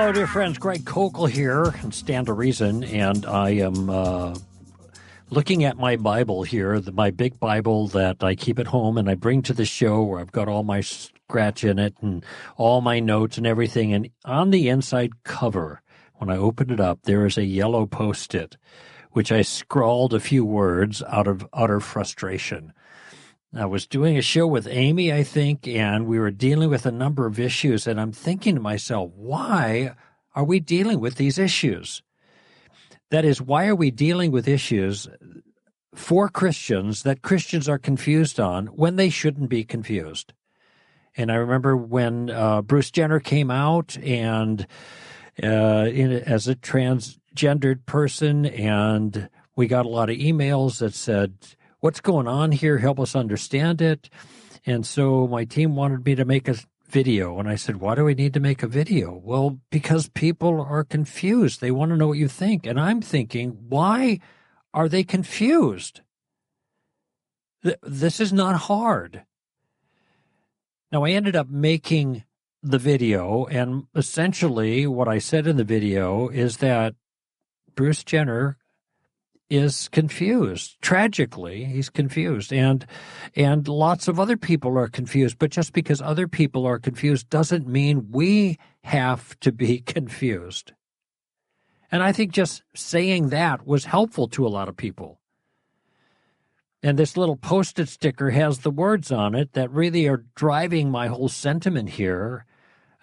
Hello, dear friends. Greg Koukl here and Stand to Reason, and I am uh, looking at my Bible here, the, my big Bible that I keep at home and I bring to the show where I've got all my scratch in it and all my notes and everything. And on the inside cover, when I open it up, there is a yellow post it, which I scrawled a few words out of utter frustration. I was doing a show with Amy, I think, and we were dealing with a number of issues. And I'm thinking to myself, why are we dealing with these issues? That is, why are we dealing with issues for Christians that Christians are confused on when they shouldn't be confused? And I remember when uh, Bruce Jenner came out and uh, in, as a transgendered person, and we got a lot of emails that said, what's going on here? Help us understand it. And so my team wanted me to make a video. And I said, why do we need to make a video? Well, because people are confused. They want to know what you think. And I'm thinking, why are they confused? This is not hard. Now, I ended up making the video, and essentially what I said in the video is that Bruce Jenner is confused. Tragically, he's confused, and and lots of other people are confused. But just because other people are confused doesn't mean we have to be confused. And I think just saying that was helpful to a lot of people. And this little post-it sticker has the words on it that really are driving my whole sentiment here.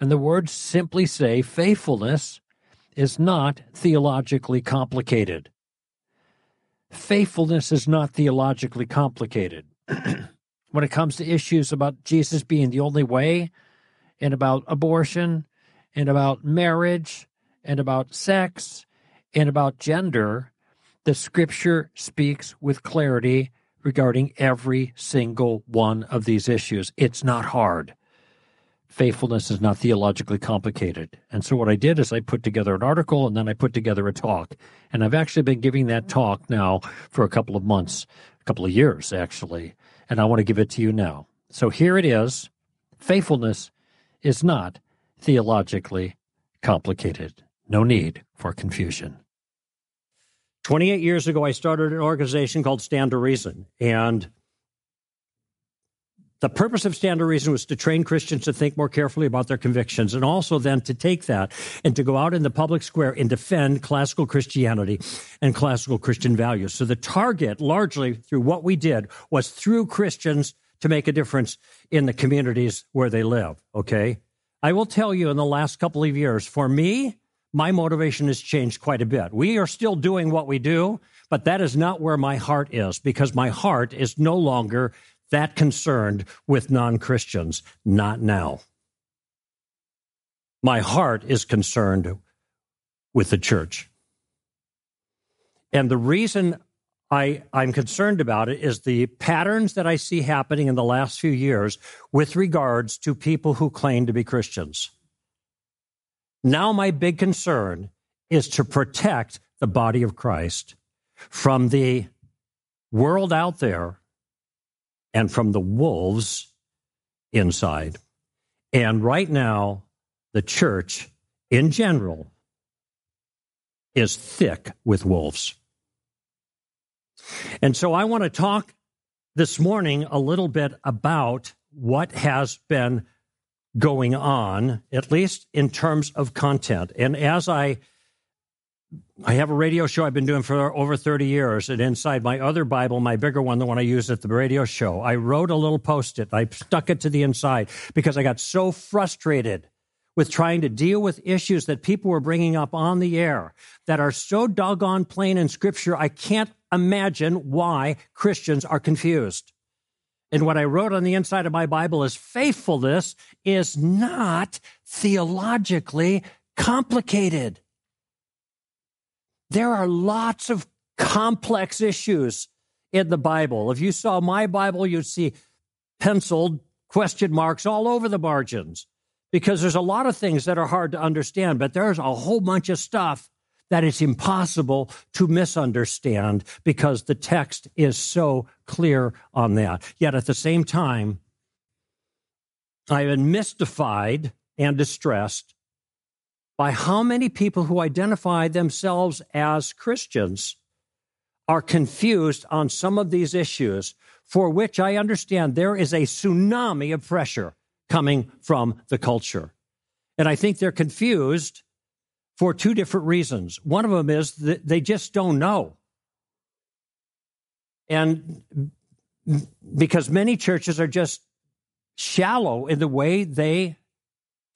And the words simply say faithfulness is not theologically complicated faithfulness is not theologically complicated. when it comes to issues about Jesus being the only way, and about abortion, and about marriage, and about sex, and about gender, the scripture speaks with clarity regarding every single one of these issues. It's not hard faithfulness is not theologically complicated. And so what I did is I put together an article and then I put together a talk. And I've actually been giving that talk now for a couple of months, a couple of years actually. And I want to give it to you now. So here it is. Faithfulness is not theologically complicated. No need for confusion. 28 years ago, I started an organization called Stand to Reason. And the purpose of Stand to Reason was to train Christians to think more carefully about their convictions and also then to take that and to go out in the public square and defend classical Christianity and classical Christian values. So the target, largely through what we did, was through Christians to make a difference in the communities where they live. Okay. I will tell you in the last couple of years, for me, my motivation has changed quite a bit. We are still doing what we do, but that is not where my heart is because my heart is no longer that concerned with non Christians. Not now. My heart is concerned with the church. And the reason I, I'm concerned about it is the patterns that I see happening in the last few years with regards to people who claim to be Christians. Now, my big concern is to protect the body of Christ from the world out there and from the wolves inside. And right now, the church in general is thick with wolves. And so I want to talk this morning a little bit about what has been going on, at least in terms of content. And as I I have a radio show I've been doing for over 30 years. And inside my other Bible, my bigger one, the one I use at the radio show, I wrote a little post it. I stuck it to the inside because I got so frustrated with trying to deal with issues that people were bringing up on the air that are so doggone plain in scripture, I can't imagine why Christians are confused. And what I wrote on the inside of my Bible is faithfulness is not theologically complicated. There are lots of complex issues in the Bible. If you saw my Bible, you'd see penciled question marks all over the margins because there's a lot of things that are hard to understand, but there's a whole bunch of stuff that it's impossible to misunderstand because the text is so clear on that. Yet at the same time, I've been mystified and distressed by how many people who identify themselves as Christians are confused on some of these issues, for which I understand there is a tsunami of pressure coming from the culture. And I think they're confused for two different reasons. One of them is that they just don't know. And because many churches are just shallow in the way they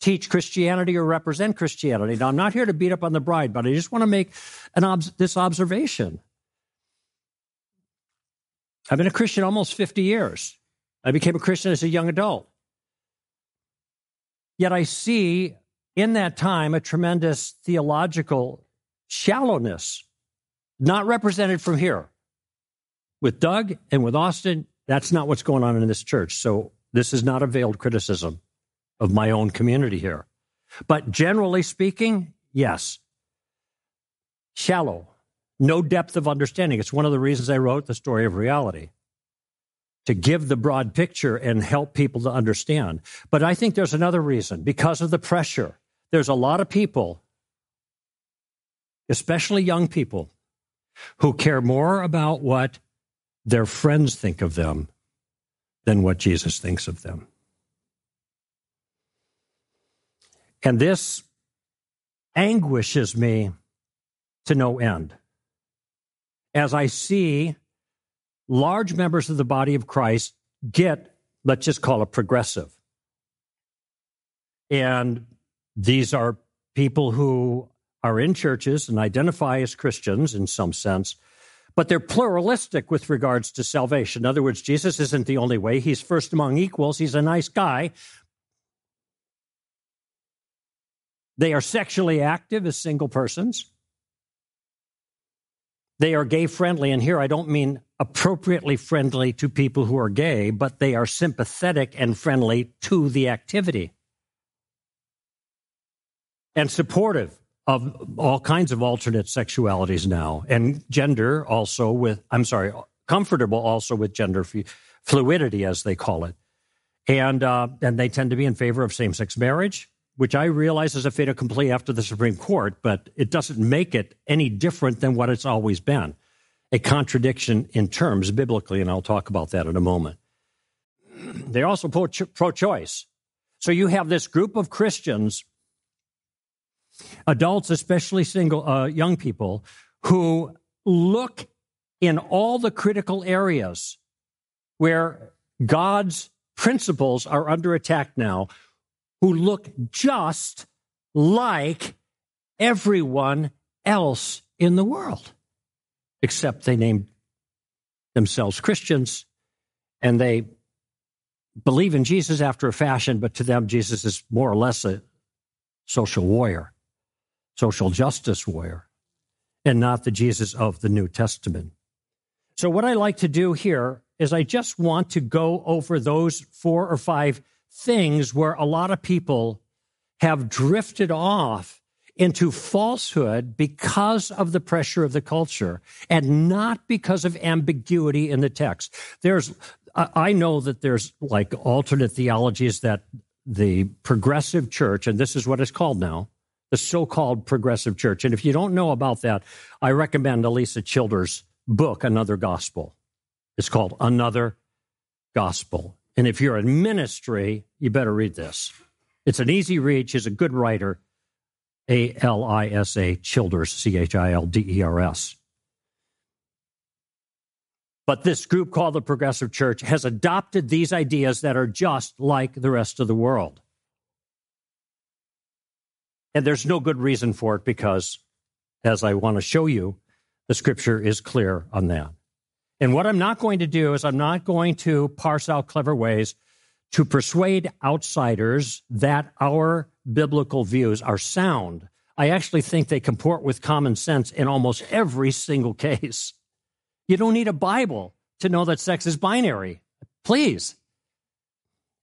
teach Christianity or represent Christianity. Now, I'm not here to beat up on the bride, but I just want to make an ob- this observation. I've been a Christian almost 50 years. I became a Christian as a young adult. Yet I see in that time a tremendous theological shallowness, not represented from here. With Doug and with Austin, that's not what's going on in this church. So this is not a veiled criticism of my own community here. But generally speaking, yes. Shallow, no depth of understanding. It's one of the reasons I wrote the story of reality to give the broad picture and help people to understand. But I think there's another reason because of the pressure. There's a lot of people, especially young people, who care more about what their friends think of them than what Jesus thinks of them. And this anguishes me to no end. As I see large members of the body of Christ get, let's just call it progressive. And these are people who are in churches and identify as Christians in some sense, but they're pluralistic with regards to salvation. In other words, Jesus isn't the only way. He's first among equals. He's a nice guy. They are sexually active as single persons. They are gay friendly. And here I don't mean appropriately friendly to people who are gay, but they are sympathetic and friendly to the activity and supportive of all kinds of alternate sexualities now and gender also with, I'm sorry, comfortable also with gender fluidity, as they call it. And, uh, and they tend to be in favor of same sex marriage which I realize is a fait accompli after the Supreme Court, but it doesn't make it any different than what it's always been a contradiction in terms biblically, and I'll talk about that in a moment. They're also pro choice. So you have this group of Christians, adults, especially single uh, young people, who look in all the critical areas where God's principles are under attack now who look just like everyone else in the world, except they name themselves Christians and they believe in Jesus after a fashion, but to them, Jesus is more or less a social warrior, social justice warrior, and not the Jesus of the New Testament. So, what I like to do here is I just want to go over those four or five things where a lot of people have drifted off into falsehood because of the pressure of the culture and not because of ambiguity in the text. There's, I know that there's like alternate theologies that the progressive church, and this is what it's called now, the so called progressive church. And if you don't know about that, I recommend Alisa Childers' book, Another Gospel. It's called Another Gospel. And if you're in ministry, you better read this. It's an easy read. She's a good writer. A L I S A Childers, C H I L D E R S. But this group called the Progressive Church has adopted these ideas that are just like the rest of the world. And there's no good reason for it because, as I want to show you, the scripture is clear on that. And what I'm not going to do is I'm not going to parse out clever ways to persuade outsiders that our biblical views are sound. I actually think they comport with common sense in almost every single case. You don't need a Bible to know that sex is binary. Please.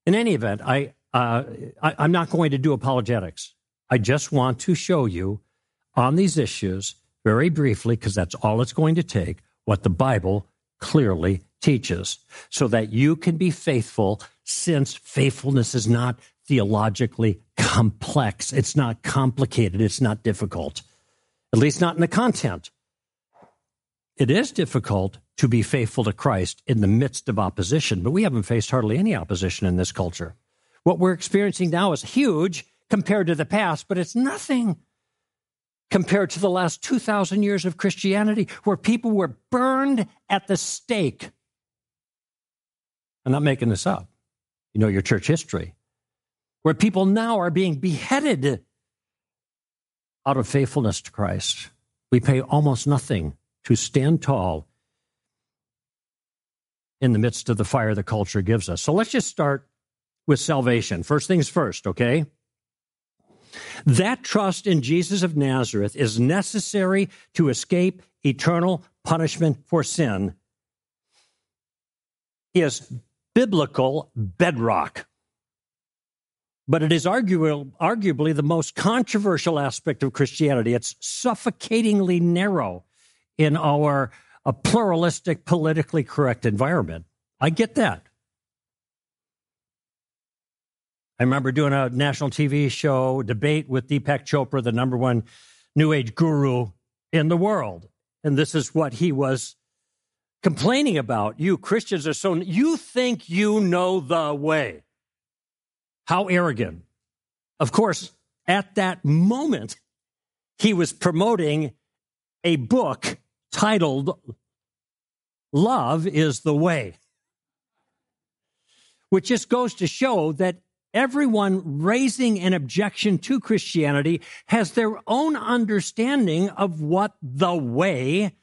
In any event, I, uh, I, I'm not going to do apologetics. I just want to show you on these issues very briefly, because that's all it's going to take, what the Bible clearly teaches so that you can be faithful since faithfulness is not theologically complex. It's not complicated. It's not difficult, at least not in the content. It is difficult to be faithful to Christ in the midst of opposition, but we haven't faced hardly any opposition in this culture. What we're experiencing now is huge compared to the past, but it's nothing compared to the last 2,000 years of Christianity where people were burned at the stake. I'm not making this up. You know your church history, where people now are being beheaded out of faithfulness to Christ. We pay almost nothing to stand tall in the midst of the fire the culture gives us. So let's just start with salvation. First things first, okay? That trust in Jesus of Nazareth is necessary to escape eternal punishment for sin, is biblical bedrock. But it is arguably the most controversial aspect of Christianity. It's suffocatingly narrow in our a pluralistic, politically correct environment. I get that. I remember doing a national TV show debate with Deepak Chopra, the number one New Age guru in the world. And this is what he was complaining about. You Christians are so, you think you know the way. How arrogant. Of course, at that moment, he was promoting a book titled Love is the Way, which just goes to show that everyone raising an objection to Christianity has their own understanding of what the way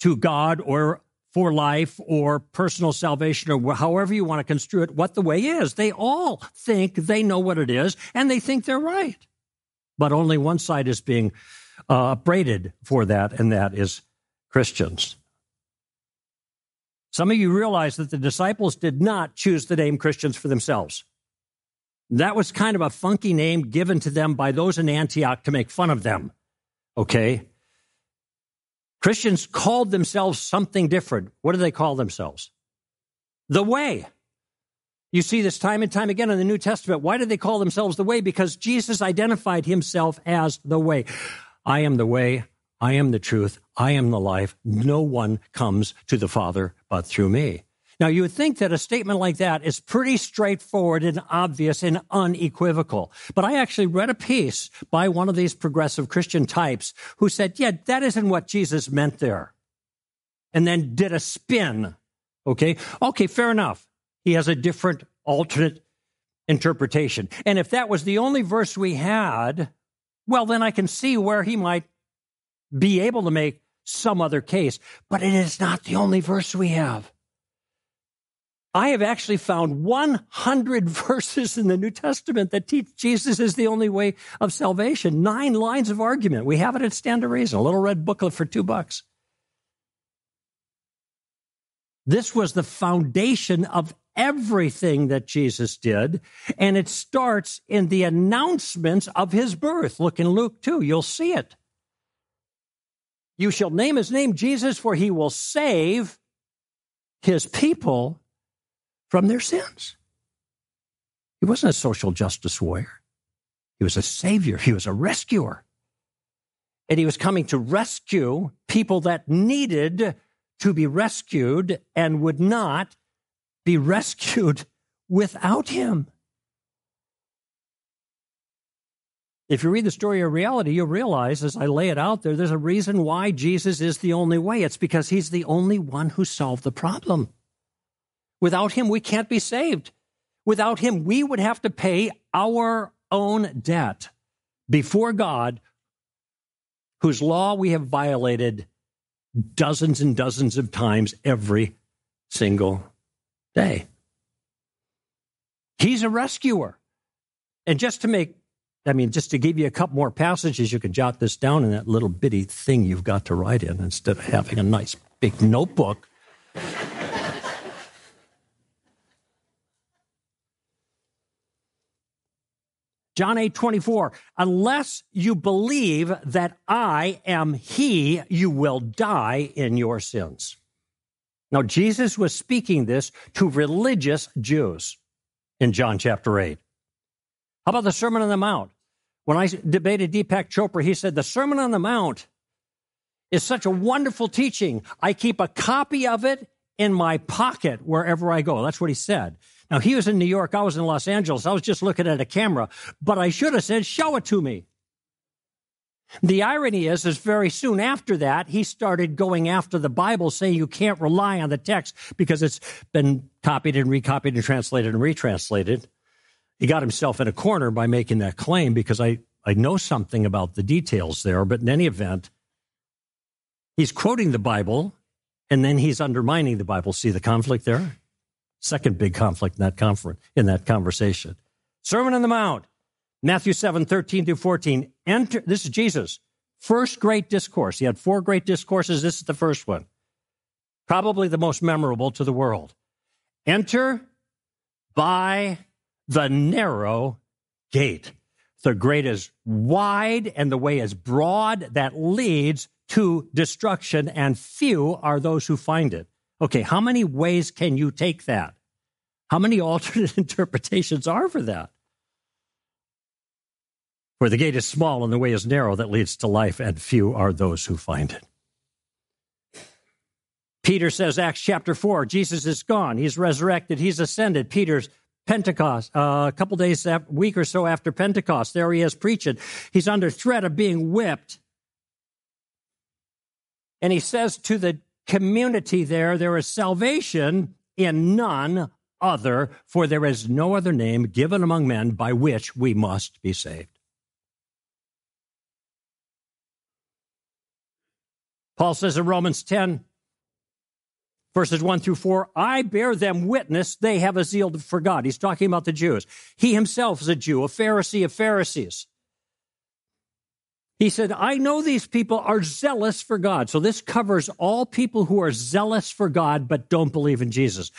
to God or for life or personal salvation or however you want to construe it, what the way is. They all think they know what it is and they think they're right. But only one side is being uh, upbraided for that, and that is Christians. Some of you realize that the disciples did not choose the name Christians for themselves. That was kind of a funky name given to them by those in Antioch to make fun of them. Okay? Christians called themselves something different. What do they call themselves? The way. You see this time and time again in the New Testament. Why did they call themselves the way? Because Jesus identified himself as the way. I am the way, I am the truth. I am the life. No one comes to the Father but through me. Now, you would think that a statement like that is pretty straightforward and obvious and unequivocal. But I actually read a piece by one of these progressive Christian types who said, yeah, that isn't what Jesus meant there. And then did a spin. Okay. Okay. Fair enough. He has a different alternate interpretation. And if that was the only verse we had, well, then I can see where he might be able to make some other case, but it is not the only verse we have. I have actually found 100 verses in the New Testament that teach Jesus is the only way of salvation. Nine lines of argument. We have it at Stand to Reason, a little red booklet for two bucks. This was the foundation of everything that Jesus did, and it starts in the announcements of his birth. Look in Luke 2, you'll see it. You shall name his name Jesus, for he will save his people from their sins. He wasn't a social justice warrior. He was a savior. He was a rescuer. And he was coming to rescue people that needed to be rescued and would not be rescued without him. If you read the story of reality, you'll realize as I lay it out there, there's a reason why Jesus is the only way. It's because he's the only one who solved the problem. Without him, we can't be saved. Without him, we would have to pay our own debt before God, whose law we have violated dozens and dozens of times every single day. He's a rescuer. And just to make I mean, just to give you a couple more passages, you can jot this down in that little bitty thing you've got to write in instead of having a nice big notebook. John 8 24, unless you believe that I am He, you will die in your sins. Now, Jesus was speaking this to religious Jews in John chapter 8. How about the Sermon on the Mount? When I debated Deepak Chopra, he said the Sermon on the Mount is such a wonderful teaching. I keep a copy of it in my pocket wherever I go. That's what he said. Now, he was in New York. I was in Los Angeles. I was just looking at a camera, but I should have said, show it to me. The irony is, is very soon after that, he started going after the Bible, saying you can't rely on the text because it's been copied and recopied and translated and retranslated. He got himself in a corner by making that claim because I, I know something about the details there. But in any event, he's quoting the Bible and then he's undermining the Bible. See the conflict there? Second big conflict in that conference, in that conversation. Sermon on the Mount. Matthew 7, 13 through 14. Enter, this is Jesus. First great discourse. He had four great discourses. This is the first one. Probably the most memorable to the world. Enter by the narrow gate. The gate is wide and the way is broad that leads to destruction, and few are those who find it. Okay, how many ways can you take that? How many alternate interpretations are for that? For the gate is small and the way is narrow that leads to life, and few are those who find it. Peter says, Acts chapter 4, Jesus is gone. He's resurrected. He's ascended. Peter's Pentecost, uh, a couple days, a week or so after Pentecost, there he is preaching. He's under threat of being whipped. And he says to the community there, there is salvation in none other, for there is no other name given among men by which we must be saved. Paul says in Romans 10, verses 1 through 4, I bear them witness they have a zeal for God. He's talking about the Jews. He himself is a Jew, a Pharisee of Pharisees. He said, I know these people are zealous for God. So this covers all people who are zealous for God but don't believe in Jesus.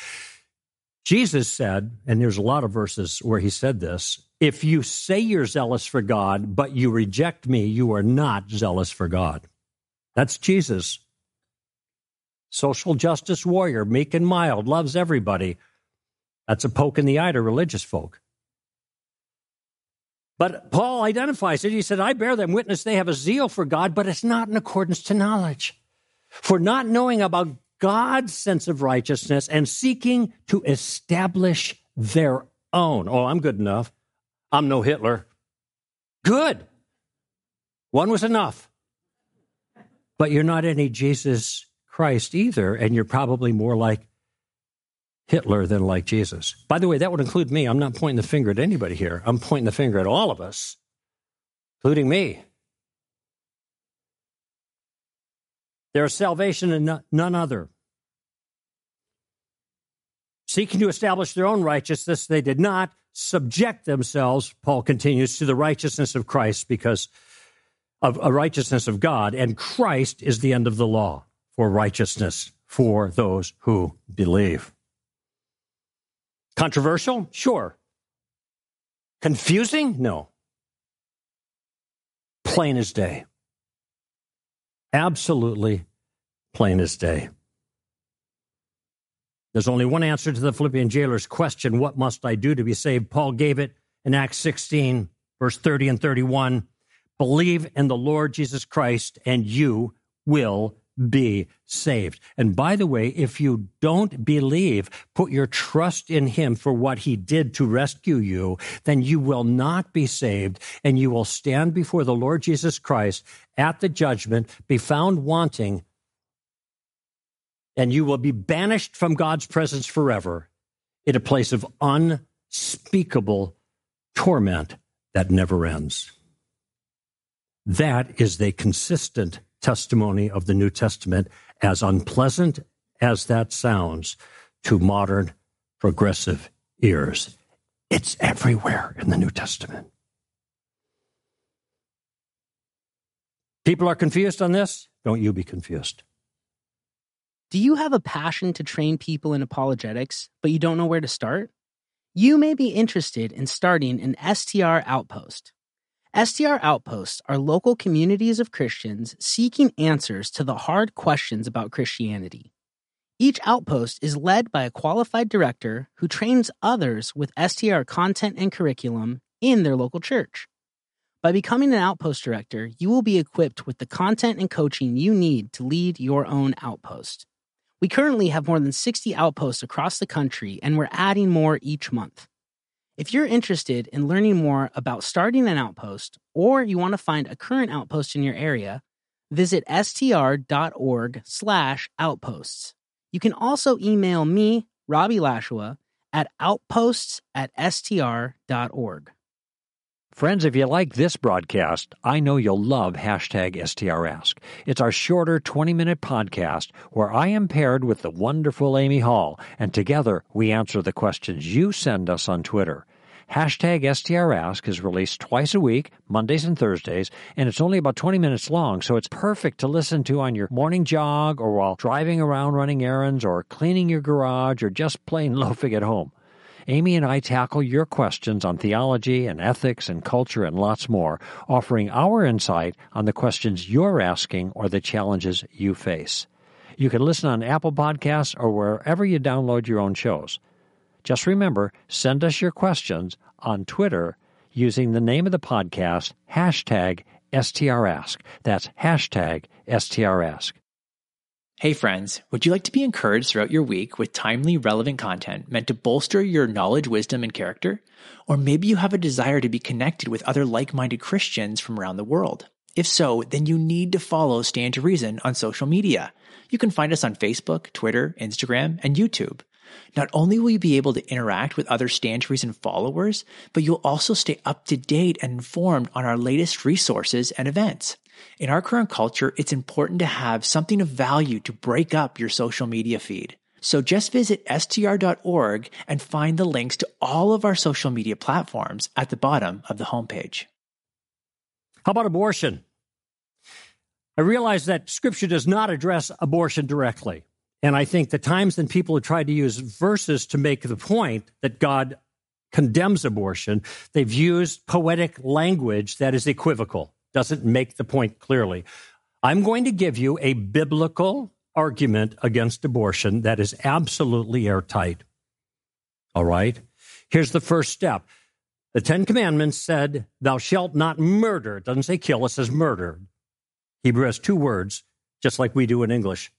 Jesus said, and there's a lot of verses where he said this if you say you're zealous for God, but you reject me, you are not zealous for God. That's Jesus. Social justice warrior, meek and mild, loves everybody. That's a poke in the eye to religious folk. But Paul identifies it. He said, I bear them witness they have a zeal for God, but it's not in accordance to knowledge. For not knowing about God's sense of righteousness and seeking to establish their own. Oh, I'm good enough. I'm no Hitler. Good. One was enough but you're not any Jesus Christ either, and you're probably more like Hitler than like Jesus. By the way, that would include me. I'm not pointing the finger at anybody here. I'm pointing the finger at all of us, including me. There is salvation in none other. Seeking to establish their own righteousness, they did not subject themselves, Paul continues, to the righteousness of Christ because of a righteousness of God, and Christ is the end of the law for righteousness for those who believe. Controversial? Sure. Confusing? No. Plain as day. Absolutely plain as day. There's only one answer to the Philippian jailer's question, What must I do to be saved? Paul gave it in Acts 16, verse 30 and 31. Believe in the Lord Jesus Christ, and you will be saved. And by the way, if you don't believe, put your trust in Him for what He did to rescue you, then you will not be saved, and you will stand before the Lord Jesus Christ at the judgment, be found wanting, and you will be banished from God's presence forever in a place of unspeakable torment that never ends. That is the consistent testimony of the New Testament, as unpleasant as that sounds to modern progressive ears. It's everywhere in the New Testament. People are confused on this. Don't you be confused. Do you have a passion to train people in apologetics, but you don't know where to start? You may be interested in starting an STR outpost. STR outposts are local communities of Christians seeking answers to the hard questions about Christianity. Each outpost is led by a qualified director who trains others with STR content and curriculum in their local church. By becoming an Outpost director, you will be equipped with the content and coaching you need to lead your own outpost. We currently have more than 60 outposts across the country, and we're adding more each month. If you're interested in learning more about starting an outpost, or you want to find a current outpost in your area, visit str.org/outposts. You can also email me, Robbie Lashua, at outposts at str.org. Friends, if you like this broadcast, I know you'll love hashtag STRask. It's our shorter 20 minute podcast where I am paired with the wonderful Amy Hall, and together we answer the questions you send us on Twitter. Hashtag STRask is released twice a week, Mondays and Thursdays, and it's only about 20 minutes long, so it's perfect to listen to on your morning jog or while driving around running errands or cleaning your garage or just plain loafing at home. Amy and I tackle your questions on theology and ethics and culture and lots more, offering our insight on the questions you're asking or the challenges you face. You can listen on Apple Podcasts or wherever you download your own shows. Just remember, send us your questions on Twitter using the name of the podcast, hashtag STRask. That's hashtag STRask. Hey friends, would you like to be encouraged throughout your week with timely, relevant content meant to bolster your knowledge, wisdom, and character? Or maybe you have a desire to be connected with other like minded Christians from around the world. If so, then you need to follow Stand to Reason on social media. You can find us on Facebook, Twitter, Instagram, and YouTube. Not only will you be able to interact with other to Reason followers, but you'll also stay up to date and informed on our latest resources and events. In our current culture, it's important to have something of value to break up your social media feed. So just visit str.org and find the links to all of our social media platforms at the bottom of the homepage. How about abortion? I realize that Scripture does not address abortion directly. And I think the times that people have tried to use verses to make the point that God condemns abortion, they've used poetic language that is equivocal doesn't make the point clearly. I'm going to give you a biblical argument against abortion that is absolutely airtight. All right? Here's the first step. The Ten Commandments said, Thou shalt not murder. It doesn't say kill, it says murder. Hebrew has two words, just like we do in English.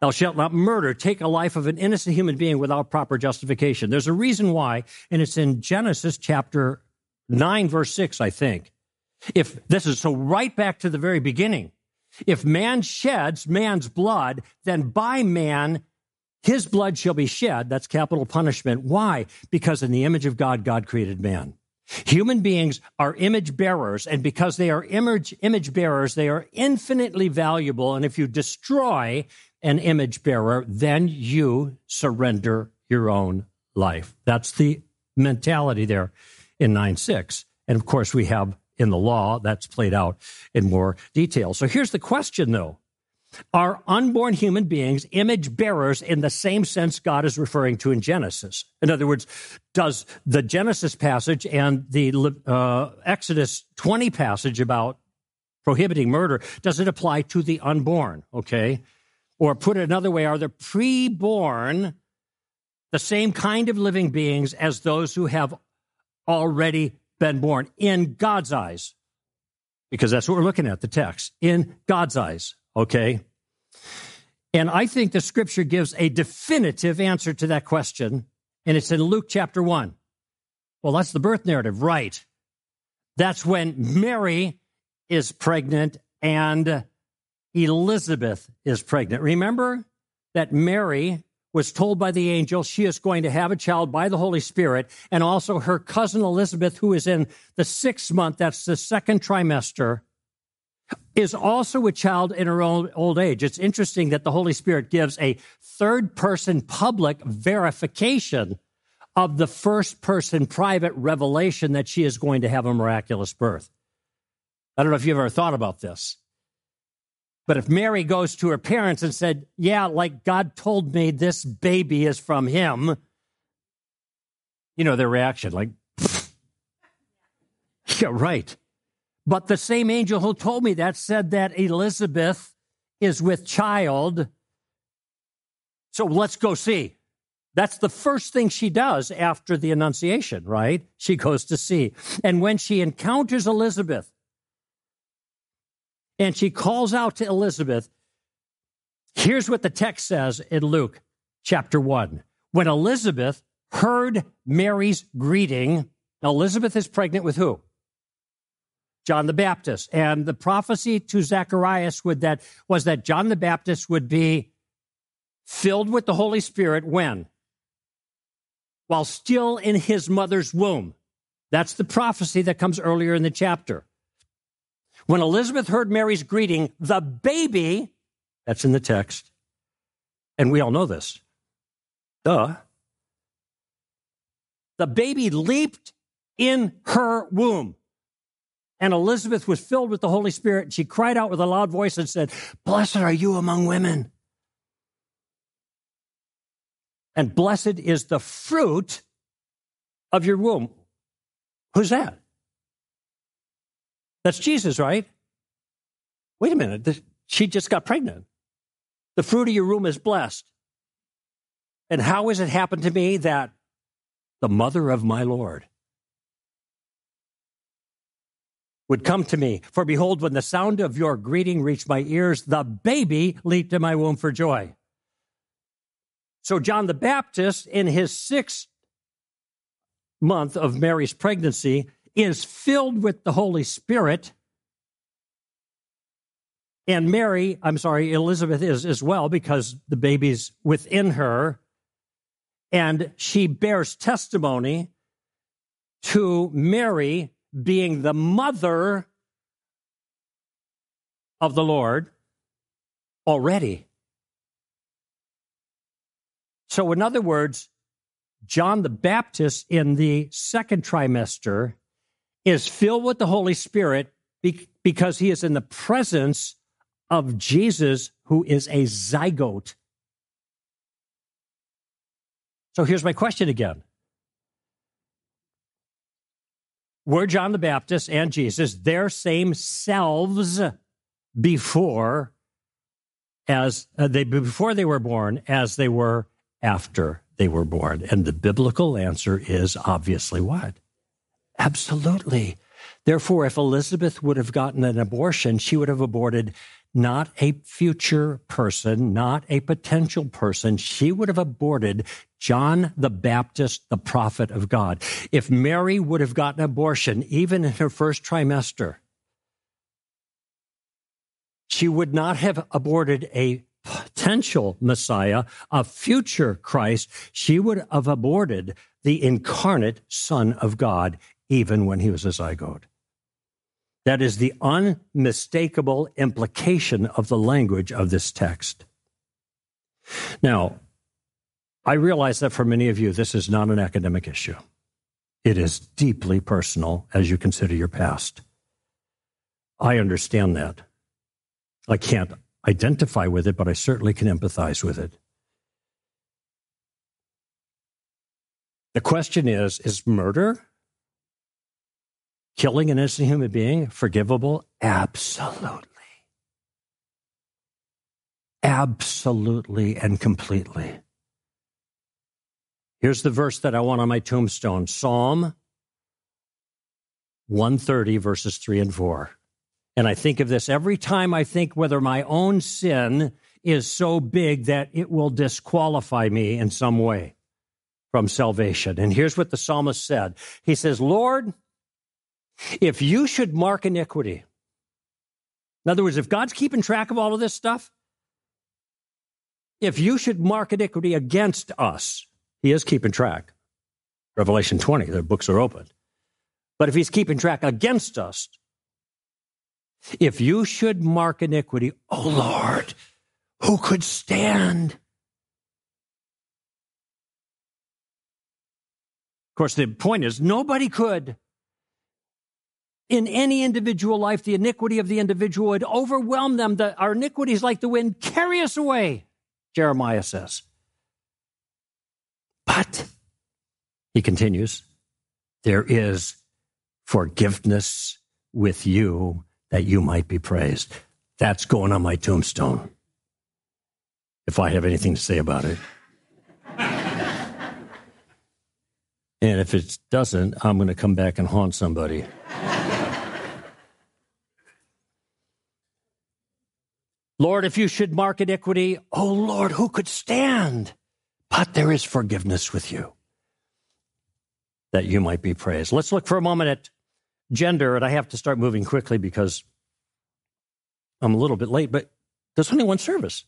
Thou shalt not murder. Take a life of an innocent human being without proper justification. There's a reason why, and it's in Genesis chapter 9, verse 6, I think. If this is so right back to the very beginning, if man sheds man's blood, then by man his blood shall be shed. That's capital punishment. Why? Because in the image of God, God created man. Human beings are image bearers, and because they are image, image bearers, they are infinitely valuable. And if you destroy an image bearer, then you surrender your own life. That's the mentality there in 9 6. And of course, we have in the law. That's played out in more detail. So here's the question, though. Are unborn human beings image bearers in the same sense God is referring to in Genesis? In other words, does the Genesis passage and the uh, Exodus 20 passage about prohibiting murder, does it apply to the unborn? Okay. Or put it another way, are the preborn the same kind of living beings as those who have already been born in God's eyes, because that's what we're looking at, the text, in God's eyes, okay? And I think the scripture gives a definitive answer to that question, and it's in Luke chapter 1. Well, that's the birth narrative, right? That's when Mary is pregnant and Elizabeth is pregnant. Remember that Mary was told by the angel she is going to have a child by the Holy Spirit, and also her cousin Elizabeth, who is in the sixth month, that's the second trimester, is also a child in her old, old age. It's interesting that the Holy Spirit gives a third person public verification of the first person private revelation that she is going to have a miraculous birth. I don't know if you've ever thought about this. But if Mary goes to her parents and said, Yeah, like God told me this baby is from him, you know, their reaction, like, Yeah, right. But the same angel who told me that said that Elizabeth is with child. So let's go see. That's the first thing she does after the Annunciation, right? She goes to see. And when she encounters Elizabeth and she calls out to Elizabeth, here's what the text says in Luke chapter 1. When Elizabeth heard Mary's greeting, Elizabeth is pregnant with who? John the Baptist. And the prophecy to Zacharias would that was that John the Baptist would be filled with the Holy Spirit when? While still in his mother's womb. That's the prophecy that comes earlier in the chapter. When Elizabeth heard Mary's greeting, the baby, that's in the text, and we all know this, duh, the baby leaped in her womb. And Elizabeth was filled with the Holy Spirit. And she cried out with a loud voice and said, Blessed are you among women. And blessed is the fruit of your womb. Who's that? That's Jesus, right? Wait a minute. She just got pregnant. The fruit of your womb is blessed. And how has it happened to me that the mother of my Lord would come to me. For behold, when the sound of your greeting reached my ears, the baby leaped in my womb for joy. So, John the Baptist, in his sixth month of Mary's pregnancy, is filled with the Holy Spirit. And Mary, I'm sorry, Elizabeth is as well because the baby's within her. And she bears testimony to Mary being the mother of the Lord already. So, in other words, John the Baptist in the second trimester is filled with the Holy Spirit because he is in the presence of Jesus, who is a zygote. So here's my question again. Were John the Baptist and Jesus their same selves before as uh, they before they were born as they were after they were born? And the biblical answer is obviously what absolutely therefore if elizabeth would have gotten an abortion she would have aborted not a future person, not a potential person. She would have aborted John the Baptist, the prophet of God. If Mary would have gotten abortion, even in her first trimester, she would not have aborted a potential Messiah, a future Christ. She would have aborted the incarnate Son of God, even when he was a zygote. That is the unmistakable implication of the language of this text. Now, I realize that for many of you, this is not an academic issue. It is deeply personal as you consider your past. I understand that. I can't identify with it, but I certainly can empathize with it. The question is is murder killing an innocent human being forgivable? Absolutely. Absolutely and completely. Here's the verse that I want on my tombstone Psalm 130, verses 3 and 4. And I think of this every time I think whether my own sin is so big that it will disqualify me in some way from salvation. And here's what the psalmist said He says, Lord, if you should mark iniquity, in other words, if God's keeping track of all of this stuff, if you should mark iniquity against us, he is keeping track. Revelation 20, the books are open. But if he's keeping track against us, if you should mark iniquity, oh Lord, who could stand? Of course, the point is nobody could in any individual life, the iniquity of the individual would overwhelm them. The, our iniquities, like the wind, carry us away, Jeremiah says. But, he continues, there is forgiveness with you that you might be praised. That's going on my tombstone, if I have anything to say about it. And if it doesn't, I'm going to come back and haunt somebody. Lord, if you should mark iniquity, oh Lord, who could stand? But there is forgiveness with you that you might be praised. Let's look for a moment at gender, and I have to start moving quickly because I'm a little bit late, but there's only one service.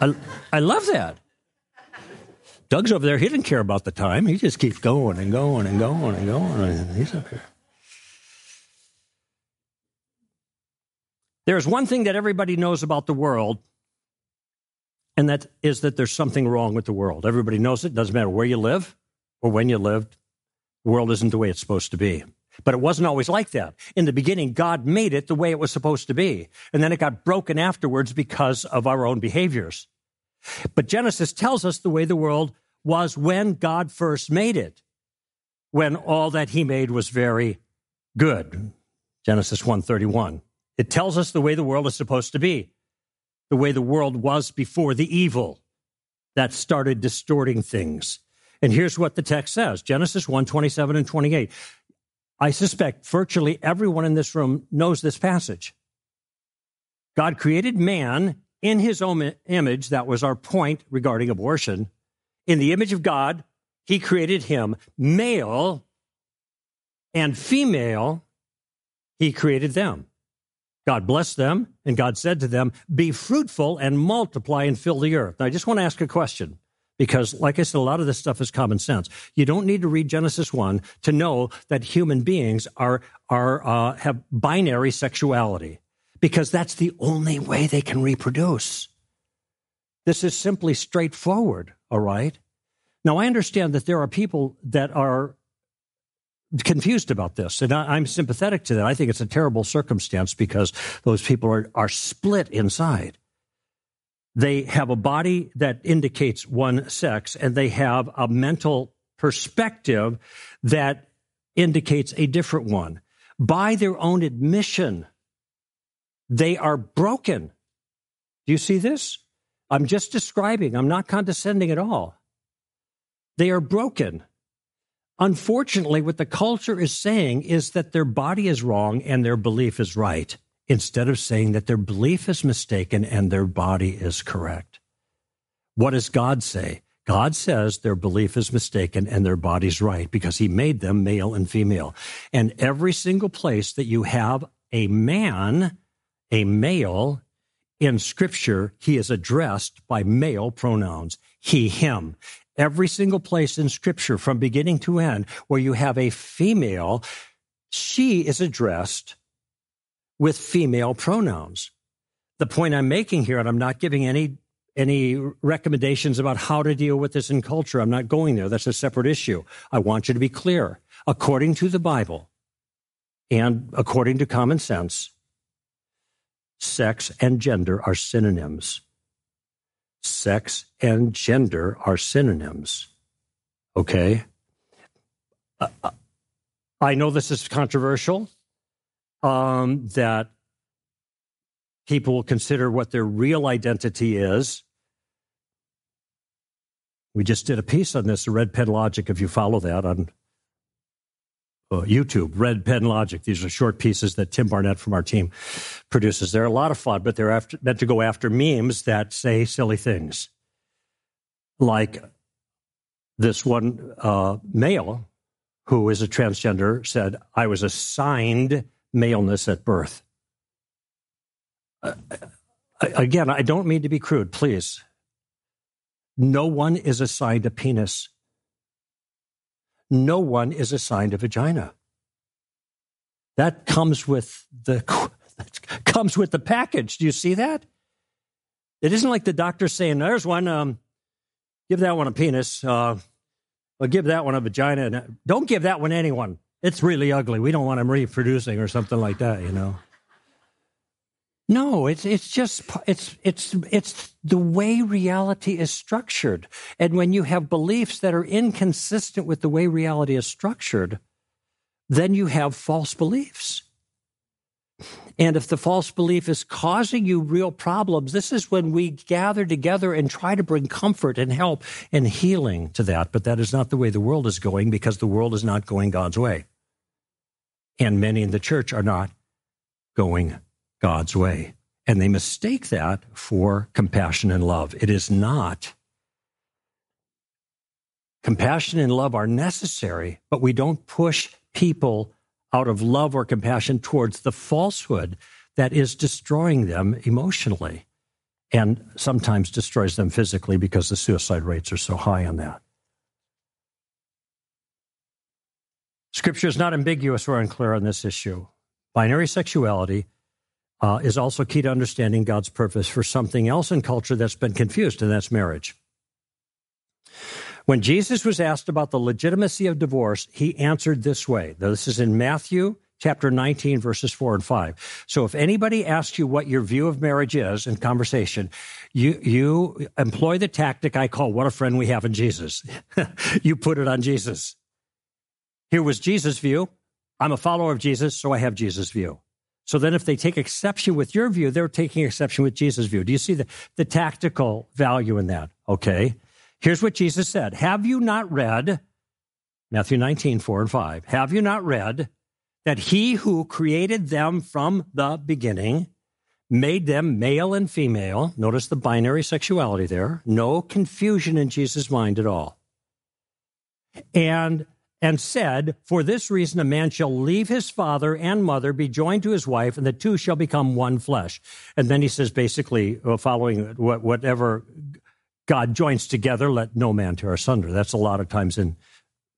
I, I love that. Doug's over there. He didn't care about the time. He just keeps going and going and going and going. And he's up here. There's one thing that everybody knows about the world, and that is that there's something wrong with the world. Everybody knows it. Doesn't matter where you live or when you lived. The world isn't the way it's supposed to be. But it wasn't always like that. In the beginning, God made it the way it was supposed to be. And then it got broken afterwards because of our own behaviors. But Genesis tells us the way the world was when God first made it, when all that he made was very good. Genesis 131. It tells us the way the world is supposed to be, the way the world was before the evil that started distorting things. And here's what the text says Genesis 1 27 and 28. I suspect virtually everyone in this room knows this passage. God created man in his own image. That was our point regarding abortion. In the image of God, he created him male and female. He created them. God blessed them, and God said to them, Be fruitful and multiply and fill the earth. Now, I just want to ask a question because, like I said, a lot of this stuff is common sense. You don't need to read Genesis 1 to know that human beings are, are, uh, have binary sexuality because that's the only way they can reproduce. This is simply straightforward, all right? Now, I understand that there are people that are confused about this, and I, am sympathetic to that. I think it's a terrible circumstance because those people are, are split inside. They have a body that indicates one sex, and they have a mental perspective that indicates a different one. By their own admission, they are broken. Do you see this? I'm just describing, I'm not condescending at all. They are broken. Unfortunately, what the culture is saying is that their body is wrong and their belief is right, instead of saying that their belief is mistaken and their body is correct. What does God say? God says their belief is mistaken and their body's right because he made them male and female. And every single place that you have a man, a male, in scripture, he is addressed by male pronouns. He, him every single place in scripture from beginning to end where you have a female, she is addressed with female pronouns. The point I'm making here, and I'm not giving any any recommendations about how to deal with this in culture. I'm not going there. That's a separate issue. I want you to be clear. According to the Bible and according to common sense, sex and gender are synonyms sex and gender are synonyms. Okay? Uh, uh, I know this is controversial, um, that people will consider what their real identity is. We just did a piece on this, the Red Pen Logic, if you follow that on YouTube, Red Pen Logic. These are short pieces that Tim Barnett from our team produces. They're a lot of fun, but they're after, meant to go after memes that say silly things. Like this one uh, male who is a transgender said, I was assigned maleness at birth. Uh, again, I don't mean to be crude, please. No one is assigned a penis no one is assigned a vagina. That comes with the comes with the package. Do you see that? It isn't like the doctor saying, "There's one. Um, give that one a penis. Uh, or give that one a vagina. Don't give that one anyone. It's really ugly. We don't want him reproducing or something like that. You know." No, it's it's just it's it's it's the way reality is structured. And when you have beliefs that are inconsistent with the way reality is structured, then you have false beliefs. And if the false belief is causing you real problems, this is when we gather together and try to bring comfort and help and healing to that. But that is not the way the world is going because the world is not going God's way. And many in the church are not going God's way. And they mistake that for compassion and love. It is not. Compassion and love are necessary, but we don't push people out of love or compassion towards the falsehood that is destroying them emotionally and sometimes destroys them physically because the suicide rates are so high on that. Scripture is not ambiguous or unclear on this issue. Binary sexuality uh, is also key to understanding God's purpose for something else in culture that's been confused, and that's marriage. When Jesus was asked about the legitimacy of divorce, he answered this way. This is in Matthew chapter 19, verses 4 and 5. So if anybody asks you what your view of marriage is in conversation, you, you employ the tactic I call what a friend we have in Jesus. you put it on Jesus. Here was Jesus' view. I'm a follower of Jesus, so I have Jesus' view. So then if they take exception with your view, they're taking exception with Jesus' view. Do you see the, the tactical value in that? Okay. Here's what Jesus said Have you not read, Matthew 19, 4 and 5, have you not read that he who created them from the beginning made them male and female? Notice the binary sexuality there. No confusion in Jesus' mind at all. And and said, For this reason, a man shall leave his father and mother, be joined to his wife, and the two shall become one flesh. And then he says, basically, uh, following whatever God joins together, let no man tear asunder. That's a lot of times in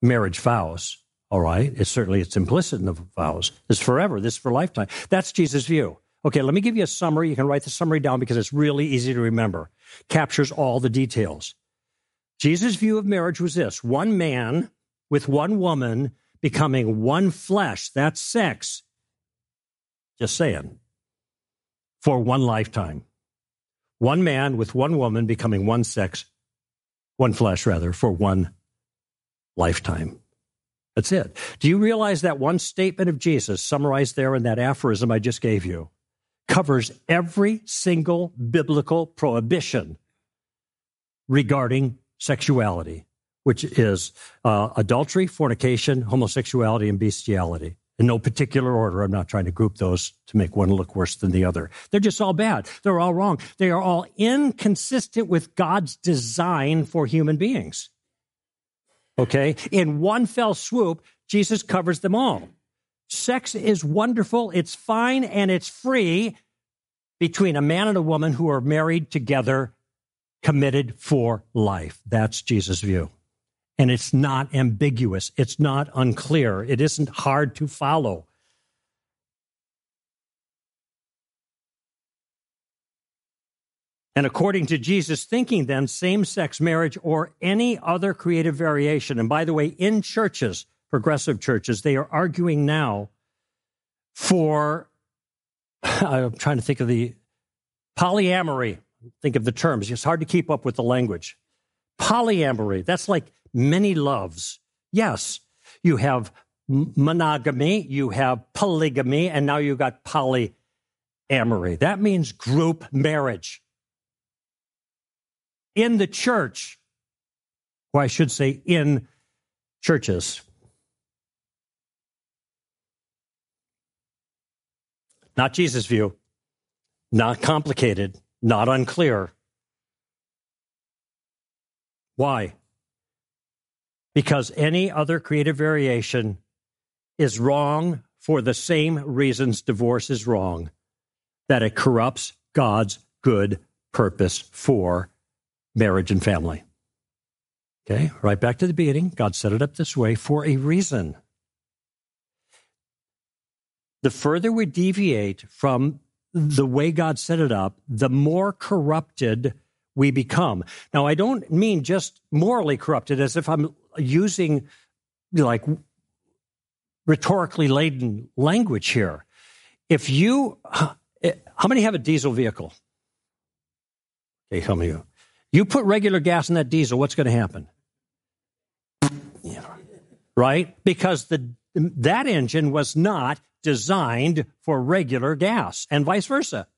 marriage vows. All right. It's certainly it's implicit in the vows. It's forever. This is for lifetime. That's Jesus' view. Okay, let me give you a summary. You can write the summary down because it's really easy to remember. Captures all the details. Jesus' view of marriage was this one man with one woman becoming one flesh. That's sex. Just saying. For one lifetime one man with one woman becoming one sex, one flesh rather, for one lifetime. That's it. Do you realize that one statement of Jesus, summarized there in that aphorism I just gave you, covers every single biblical prohibition regarding sexuality, which is uh, adultery, fornication, homosexuality, and bestiality in no particular order. I'm not trying to group those to make one look worse than the other. They're just all bad. They're all wrong. They are all inconsistent with God's design for human beings. Okay? In one fell swoop, Jesus covers them all. Sex is wonderful, it's fine, and it's free between a man and a woman who are married together, committed for life. That's Jesus' view and it's not ambiguous. It's not unclear. It isn't hard to follow. And according to Jesus' thinking, then, same sex marriage or any other creative variation, and by the way, in churches, progressive churches, they are arguing now for, I'm trying to think of the polyamory, think of the terms. It's hard to keep up with the language. Polyamory, that's like many loves. Yes, you have monogamy, you have polygamy, and now you've got polyamory. That means group marriage. In the church, or I should say in churches. Not Jesus' view, not complicated, not unclear. Why? Because any other creative variation is wrong for the same reasons divorce is wrong that it corrupts God's good purpose for marriage and family. Okay, right back to the beginning. God set it up this way for a reason. The further we deviate from the way God set it up, the more corrupted we become. Now, I don't mean just morally corrupted as if I'm using like rhetorically laden language here. If you, how many have a diesel vehicle? Okay, how many? You put regular gas in that diesel, what's going to happen? Yeah. right? Because the that engine was not designed for regular gas and vice versa.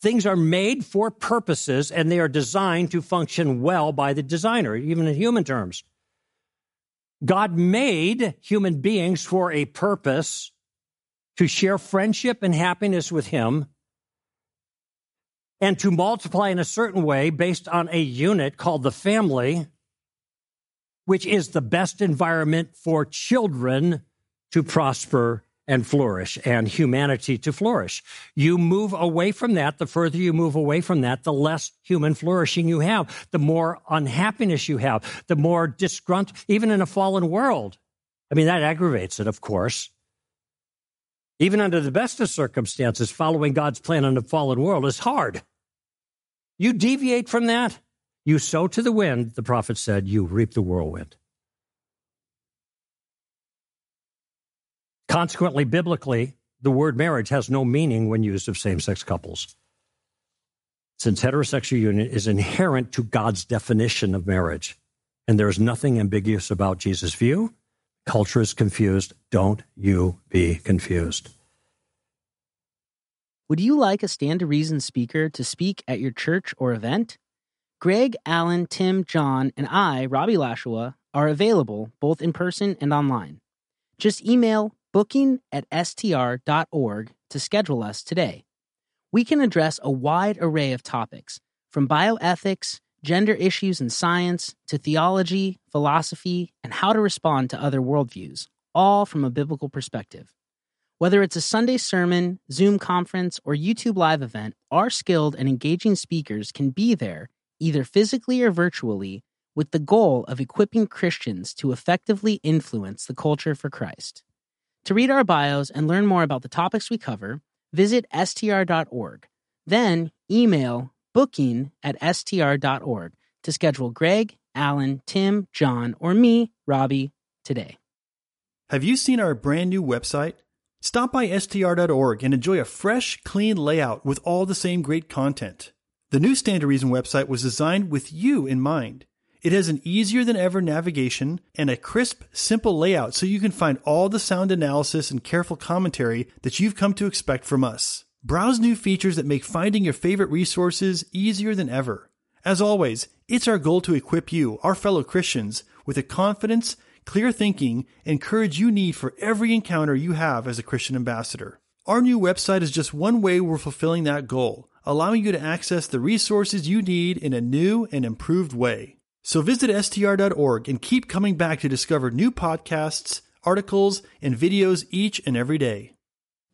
Things are made for purposes and they are designed to function well by the designer, even in human terms. God made human beings for a purpose to share friendship and happiness with Him and to multiply in a certain way based on a unit called the family, which is the best environment for children to prosper and flourish and humanity to flourish. You move away from that, the further you move away from that, the less human flourishing you have, the more unhappiness you have, the more disgruntled, even in a fallen world. I mean, that aggravates it, of course. Even under the best of circumstances, following God's plan in a fallen world is hard. You deviate from that, you sow to the wind, the prophet said, you reap the whirlwind. Consequently, biblically, the word marriage has no meaning when used of same sex couples, since heterosexual union is inherent to God's definition of marriage. And there is nothing ambiguous about Jesus' view. Culture is confused. Don't you be confused. Would you like a Stand to Reason speaker to speak at your church or event? Greg, Alan, Tim, John, and I, Robbie Lashua, are available both in person and online. Just email booking at str.org to schedule us today. We can address a wide array of topics, from bioethics, gender issues in science, to theology, philosophy, and how to respond to other worldviews, all from a biblical perspective. Whether it's a Sunday sermon, Zoom conference, or YouTube live event, our skilled and engaging speakers can be there, either physically or virtually, with the goal of equipping Christians to effectively influence the culture for Christ. To read our bios and learn more about the topics we cover, visit str.org. Then email booking at str.org to schedule Greg, Alan, Tim, John, or me, Robbie, today. Have you seen our brand new website? Stop by str.org and enjoy a fresh, clean layout with all the same great content. The new Stand to Reason website was designed with you in mind. It has an easier than ever navigation and a crisp, simple layout so you can find all the sound analysis and careful commentary that you've come to expect from us. Browse new features that make finding your favorite resources easier than ever. As always, it's our goal to equip you, our fellow Christians, with the confidence clear thinking, and courage you need for every encounter you have as a Christian ambassador. Our new website is just one way we're fulfilling that goal, allowing you to access the resources you need in a new and improved way. So visit str.org and keep coming back to discover new podcasts, articles, and videos each and every day.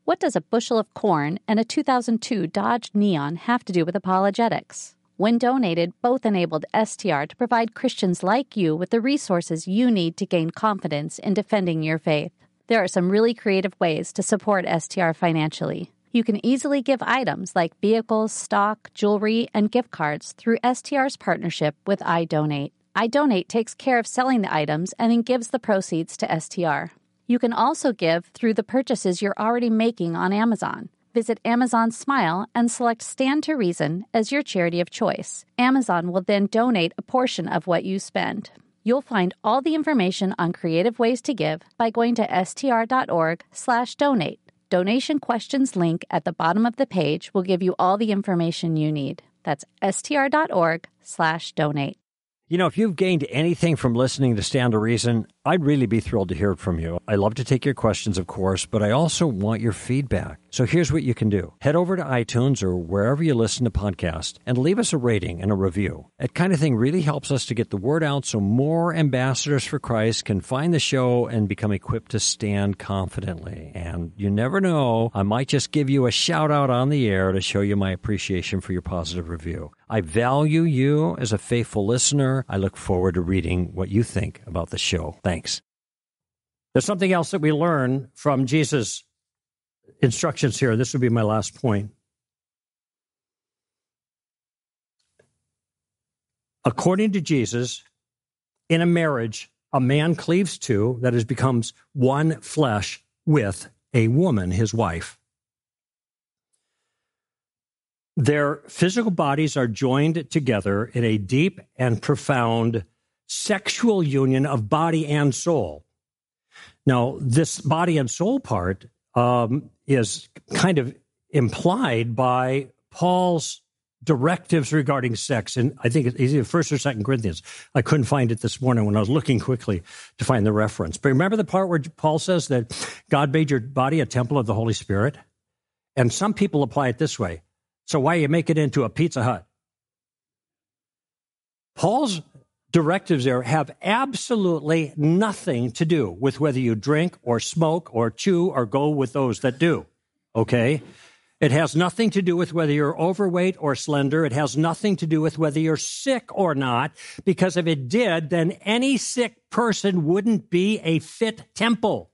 What does a bushel of corn and a 2002 Dodge Neon have to do with apologetics? When donated, both enabled STR to provide Christians like you with the resources you need to gain confidence in defending your faith. There are some really creative ways to support STR financially. You can easily give items like vehicles, stock, jewelry, and gift cards through STR's partnership with iDonate. iDonate takes care of selling the items and then gives the proceeds to STR. You can also give through the purchases you're already making on Amazon visit Amazon Smile and select Stand to Reason as your charity of choice. Amazon will then donate a portion of what you spend. You'll find all the information on creative ways to give by going to str.org/donate. Donation questions link at the bottom of the page will give you all the information you need. That's str.org/donate. You know, if you've gained anything from listening to Stand to Reason, I'd really be thrilled to hear it from you. I love to take your questions, of course, but I also want your feedback. So here's what you can do head over to iTunes or wherever you listen to podcasts and leave us a rating and a review. That kind of thing really helps us to get the word out so more ambassadors for Christ can find the show and become equipped to stand confidently. And you never know, I might just give you a shout out on the air to show you my appreciation for your positive review. I value you as a faithful listener. I look forward to reading what you think about the show. Thanks. There's something else that we learn from Jesus' instructions here. This would be my last point. According to Jesus, in a marriage, a man cleaves to, that is, becomes one flesh with a woman, his wife. Their physical bodies are joined together in a deep and profound sexual union of body and soul. Now, this body and soul part um, is kind of implied by Paul's directives regarding sex. And I think it's either first or second Corinthians. I couldn't find it this morning when I was looking quickly to find the reference. But remember the part where Paul says that God made your body a temple of the Holy Spirit? And some people apply it this way. So why you make it into a Pizza Hut? Paul's directives there have absolutely nothing to do with whether you drink or smoke or chew or go with those that do. Okay? It has nothing to do with whether you're overweight or slender. It has nothing to do with whether you're sick or not, because if it did, then any sick person wouldn't be a fit temple.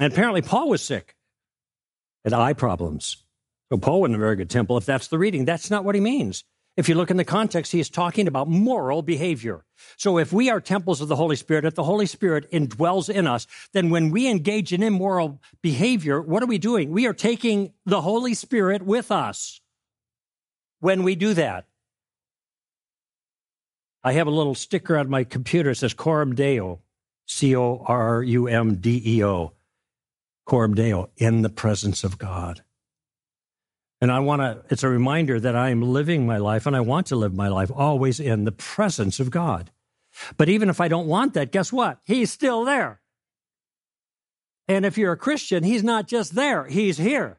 And apparently, Paul was sick, had eye problems. So, Paul wasn't a very good temple if that's the reading. That's not what he means. If you look in the context, he is talking about moral behavior. So if we are temples of the Holy Spirit, if the Holy Spirit indwells in us, then when we engage in immoral behavior, what are we doing? We are taking the Holy Spirit with us when we do that. I have a little sticker on my computer that says Coram Deo, C O R U M D E O, Coram Deo, in the presence of God. And I want to, it's a reminder that I am living my life and I want to live my life always in the presence of God. But even if I don't want that, guess what? He's still there. And if you're a Christian, he's not just there, he's here.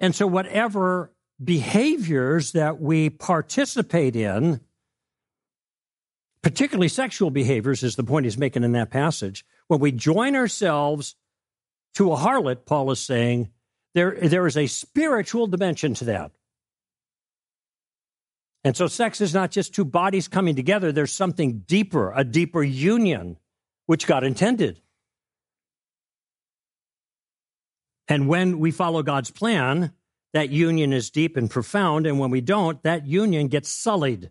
And so, whatever behaviors that we participate in, particularly sexual behaviors, is the point he's making in that passage. When we join ourselves to a harlot, Paul is saying, there, there is a spiritual dimension to that. And so sex is not just two bodies coming together, there's something deeper, a deeper union, which God intended. And when we follow God's plan, that union is deep and profound. And when we don't, that union gets sullied.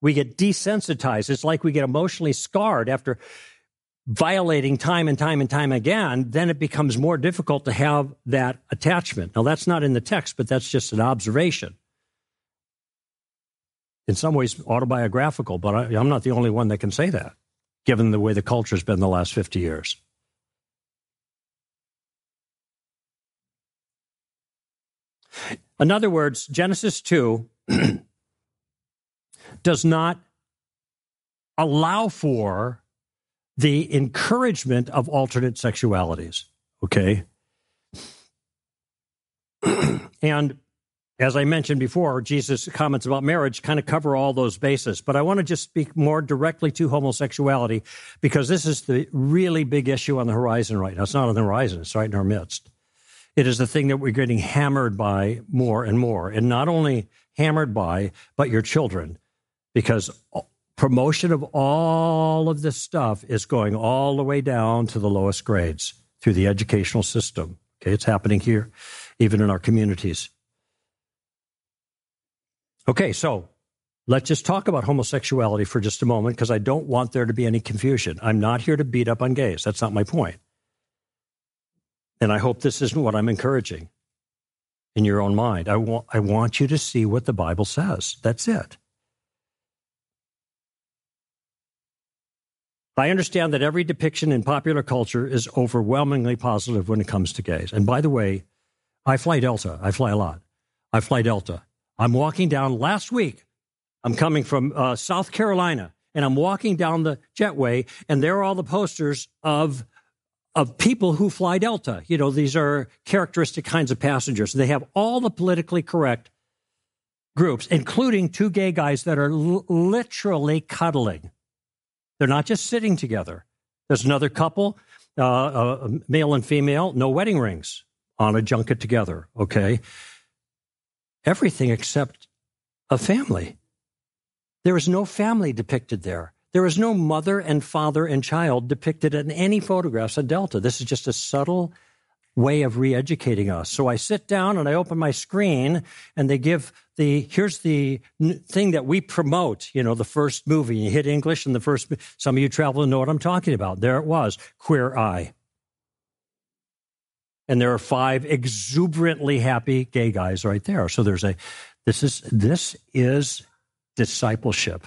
We get desensitized. It's like we get emotionally scarred after violating time and time and time again, then it becomes more difficult to have that attachment. Now, that's not in the text, but that's just an observation. In some ways, autobiographical, but I, am not the only one that can say that, given the way the culture has been the last 50 years. In other words, Genesis 2 does not allow for the encouragement of alternate sexualities. Okay. and as I mentioned before, Jesus' comments about marriage kind of cover all those bases. But I want to just speak more directly to homosexuality because this is the really big issue on the horizon right now. It's not on the horizon, it's right in our midst. It is the thing that we're getting hammered by more and more. And not only hammered by, but your children. Because promotion of all of this stuff is going all the way down to the lowest grades through the educational system. Okay, it's happening here, even in our communities. Okay, so let's just talk about homosexuality for just a moment because I don't want there to be any confusion. I'm not here to beat up on gays. That's not my point. And I hope this isn't what I'm encouraging in your own mind. I want, I want you to see what the Bible says. That's it. I understand that every depiction in popular culture is overwhelmingly positive when it comes to gays. And by the way, I fly Delta. I fly a lot. I fly Delta. I'm walking down last week. I'm coming from uh, South Carolina, and I'm walking down the jetway, and there are all the posters of of people who fly Delta. You know, these are characteristic kinds of passengers. They have all the politically correct groups, including two gay guys that are l- literally cuddling. They're not just sitting together. There's another couple, uh, uh, male and female, no wedding rings on a junket together. Okay. Everything except a family. There is no family depicted there. There is no mother and father and child depicted in any photographs of Delta. This is just a subtle way of re-educating us. So I sit down and I open my screen and they give the here's the thing that we promote, you know, the first movie. You hit English and the first some of you travel and know what I'm talking about. There it was, Queer Eye. And there are five exuberantly happy gay guys right there. So there's a this is this is discipleship.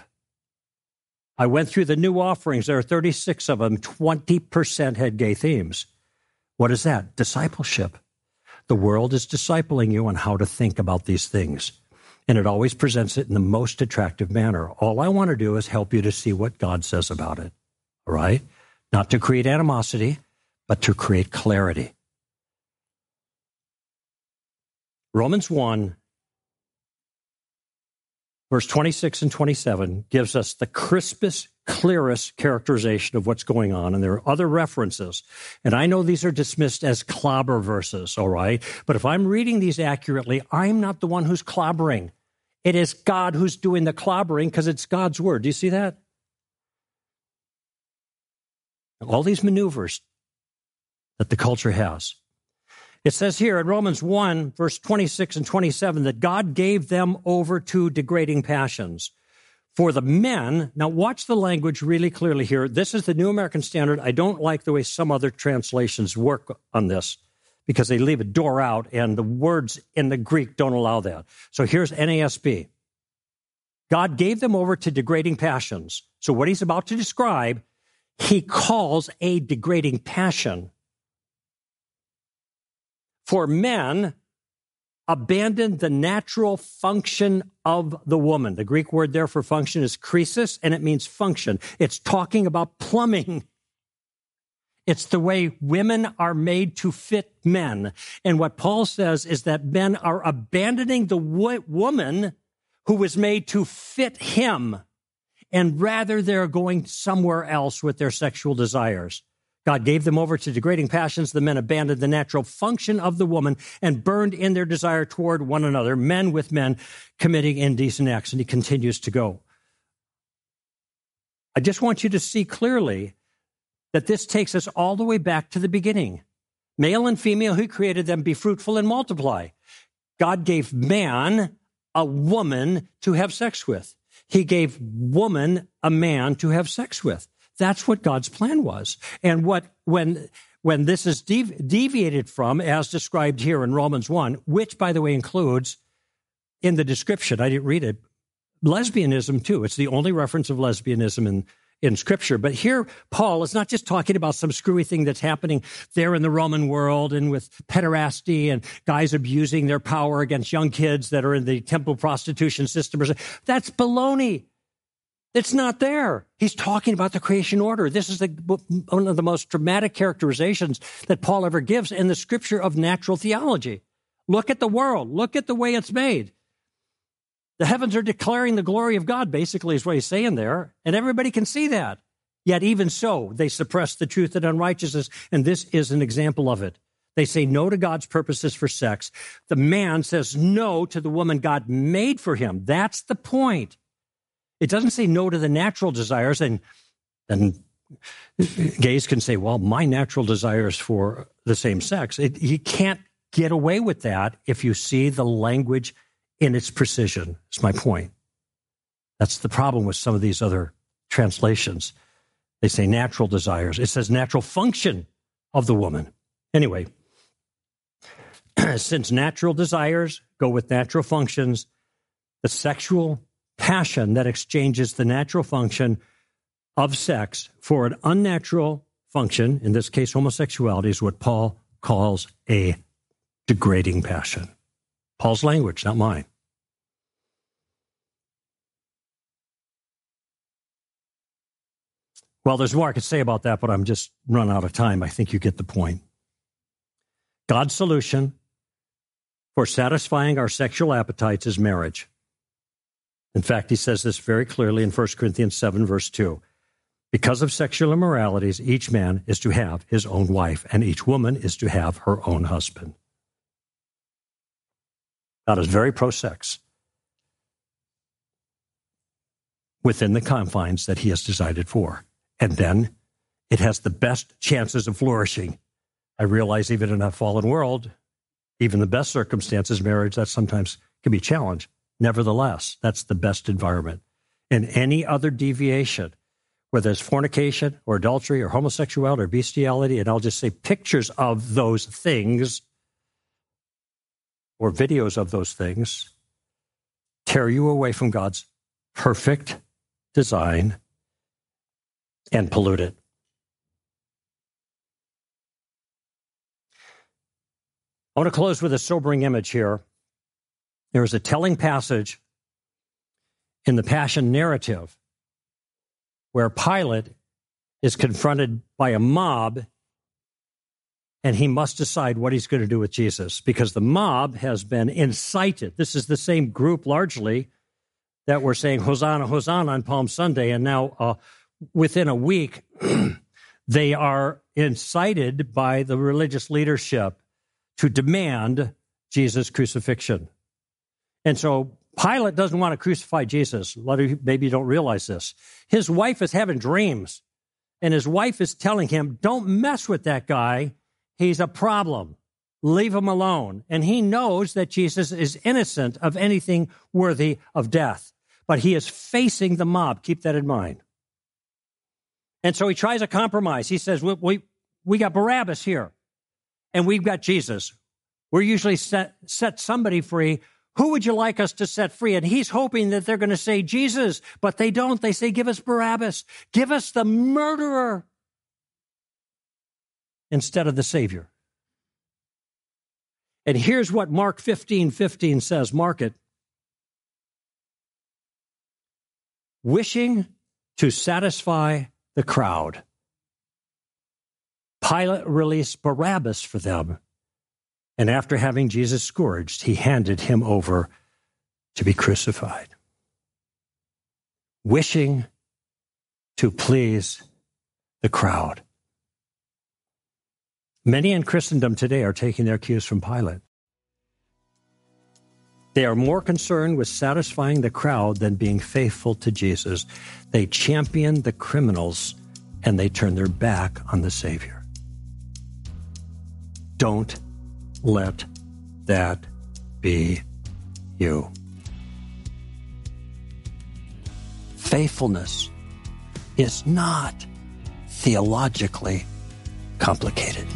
I went through the new offerings. There are 36 of them. 20% had gay themes. What is that? Discipleship. The world is discipling you on how to think about these things. And it always presents it in the most attractive manner. All I want to do is help you to see what God says about it. All right? Not to create animosity, but to create clarity. Romans 1 verse 26 and 27 gives us the crispest, clearest characterization of what's going on. And there are other references. And I know these are dismissed as clobber verses, all right? But if I'm reading these accurately, I'm not the one who's clobbering. It is God who's doing the clobbering because it's God's word. Do you see that? All these maneuvers that the culture has. It says here in Romans 1, verse 26 and 27, that God gave them over to degrading passions. For the men, now watch the language really clearly here. This is the New American Standard. I don't like the way some other translations work on this because they leave a door out and the words in the Greek don't allow that. So here's NASB. God gave them over to degrading passions. So what he's about to describe, he calls a degrading passion for men abandoned the natural function of the woman. The Greek word there for function is chresis, and it means function. It's talking about plumbing. It's the way women are made to fit men. And what Paul says is that men are abandoning the wo- woman who was made to fit him, and rather they're going somewhere else with their sexual desires. God gave them over to degrading passions. The men abandoned the natural function of the woman and burned in their desire toward one another, men with men committing indecent acts. And he continues to go. I just want you to see clearly that this takes us all the way back to the beginning. Male and female, who created them, be fruitful and multiply. God gave man a woman to have sex with. He gave woman a man to have sex with. That's what God's plan was. And what, when, when this is devi- deviated from, as described here in Romans 1, which, by the way, includes in the description, I didn't read it, lesbianism too. It's the only reference of lesbianism in, in scripture. But here, Paul is not just talking about some screwy thing that's happening there in the Roman world and with pederasty and guys abusing their power against young kids that are in the temple prostitution system. That's baloney. It's not there. He's talking about the creation order. This is the, one of the most dramatic characterizations that Paul ever gives in the scripture of natural theology. Look at the world. Look at the way it's made. The heavens are declaring the glory of God, basically, is what he's saying there. And everybody can see that. Yet, even so, they suppress the truth and unrighteousness. And this is an example of it. They say no to God's purposes for sex. The man says no to the woman God made for him. That's the point. It doesn't say no to the natural desires, and then gays can say, "Well, my natural desires for the same sex." It, you can't get away with that if you see the language in its precision. Is my point. That's the problem with some of these other translations. They say natural desires. It says natural function of the woman. Anyway, since natural desires go with natural functions, the sexual passion that exchanges the natural function of sex for an unnatural function, in this case, homosexuality, is what Paul calls a degrading passion. Paul's language, not mine. Well, there's more I could say about that, but I'm just run out of time. I think you get the point. God's solution for satisfying our sexual appetites is marriage. In fact, he says this very clearly in 1 Corinthians 7, verse 2. Because of sexual immoralities, each man is to have his own wife, and each woman is to have her own husband. God is very pro sex within the confines that he has decided for. And then it has the best chances of flourishing. I realize even in a fallen world, even the best circumstances, marriage, that sometimes can be challenged. Nevertheless, that's the best environment. And any other deviation, whether it's fornication or adultery or homosexuality or bestiality, and I'll just say pictures of those things or videos of those things, tear you away from God's perfect design and pollute it. I want to close with a sobering image here. There is a telling passage in the Passion narrative where Pilate is confronted by a mob and he must decide what he's going to do with Jesus because the mob has been incited. This is the same group largely that were saying Hosanna, Hosanna on Palm Sunday. And now, uh, within a week, they are incited by the religious leadership to demand Jesus' crucifixion. And so Pilate doesn't want to crucify Jesus. A lot of you maybe don't realize this. His wife is having dreams, and his wife is telling him, Don't mess with that guy. He's a problem. Leave him alone. And he knows that Jesus is innocent of anything worthy of death, but he is facing the mob. Keep that in mind. And so he tries a compromise. He says, We, we, we got Barabbas here, and we've got Jesus. We're usually set, set somebody free who would you like us to set free? And he's hoping that they're going to say Jesus, but they don't. They say, Give us Barabbas. Give us the murderer instead of the Savior. And here's what Mark 15 15 says Mark it. Wishing to satisfy the crowd, Pilate released Barabbas for them and after having Jesus scourged, he handed him over to be crucified, wishing to please the crowd. Many in Christendom today are taking their cues from Pilate. They are more concerned with satisfying the crowd than being faithful to Jesus. They champion the criminals and they turn their back on the Savior. Don't let that be you. Faithfulness is not theologically complicated.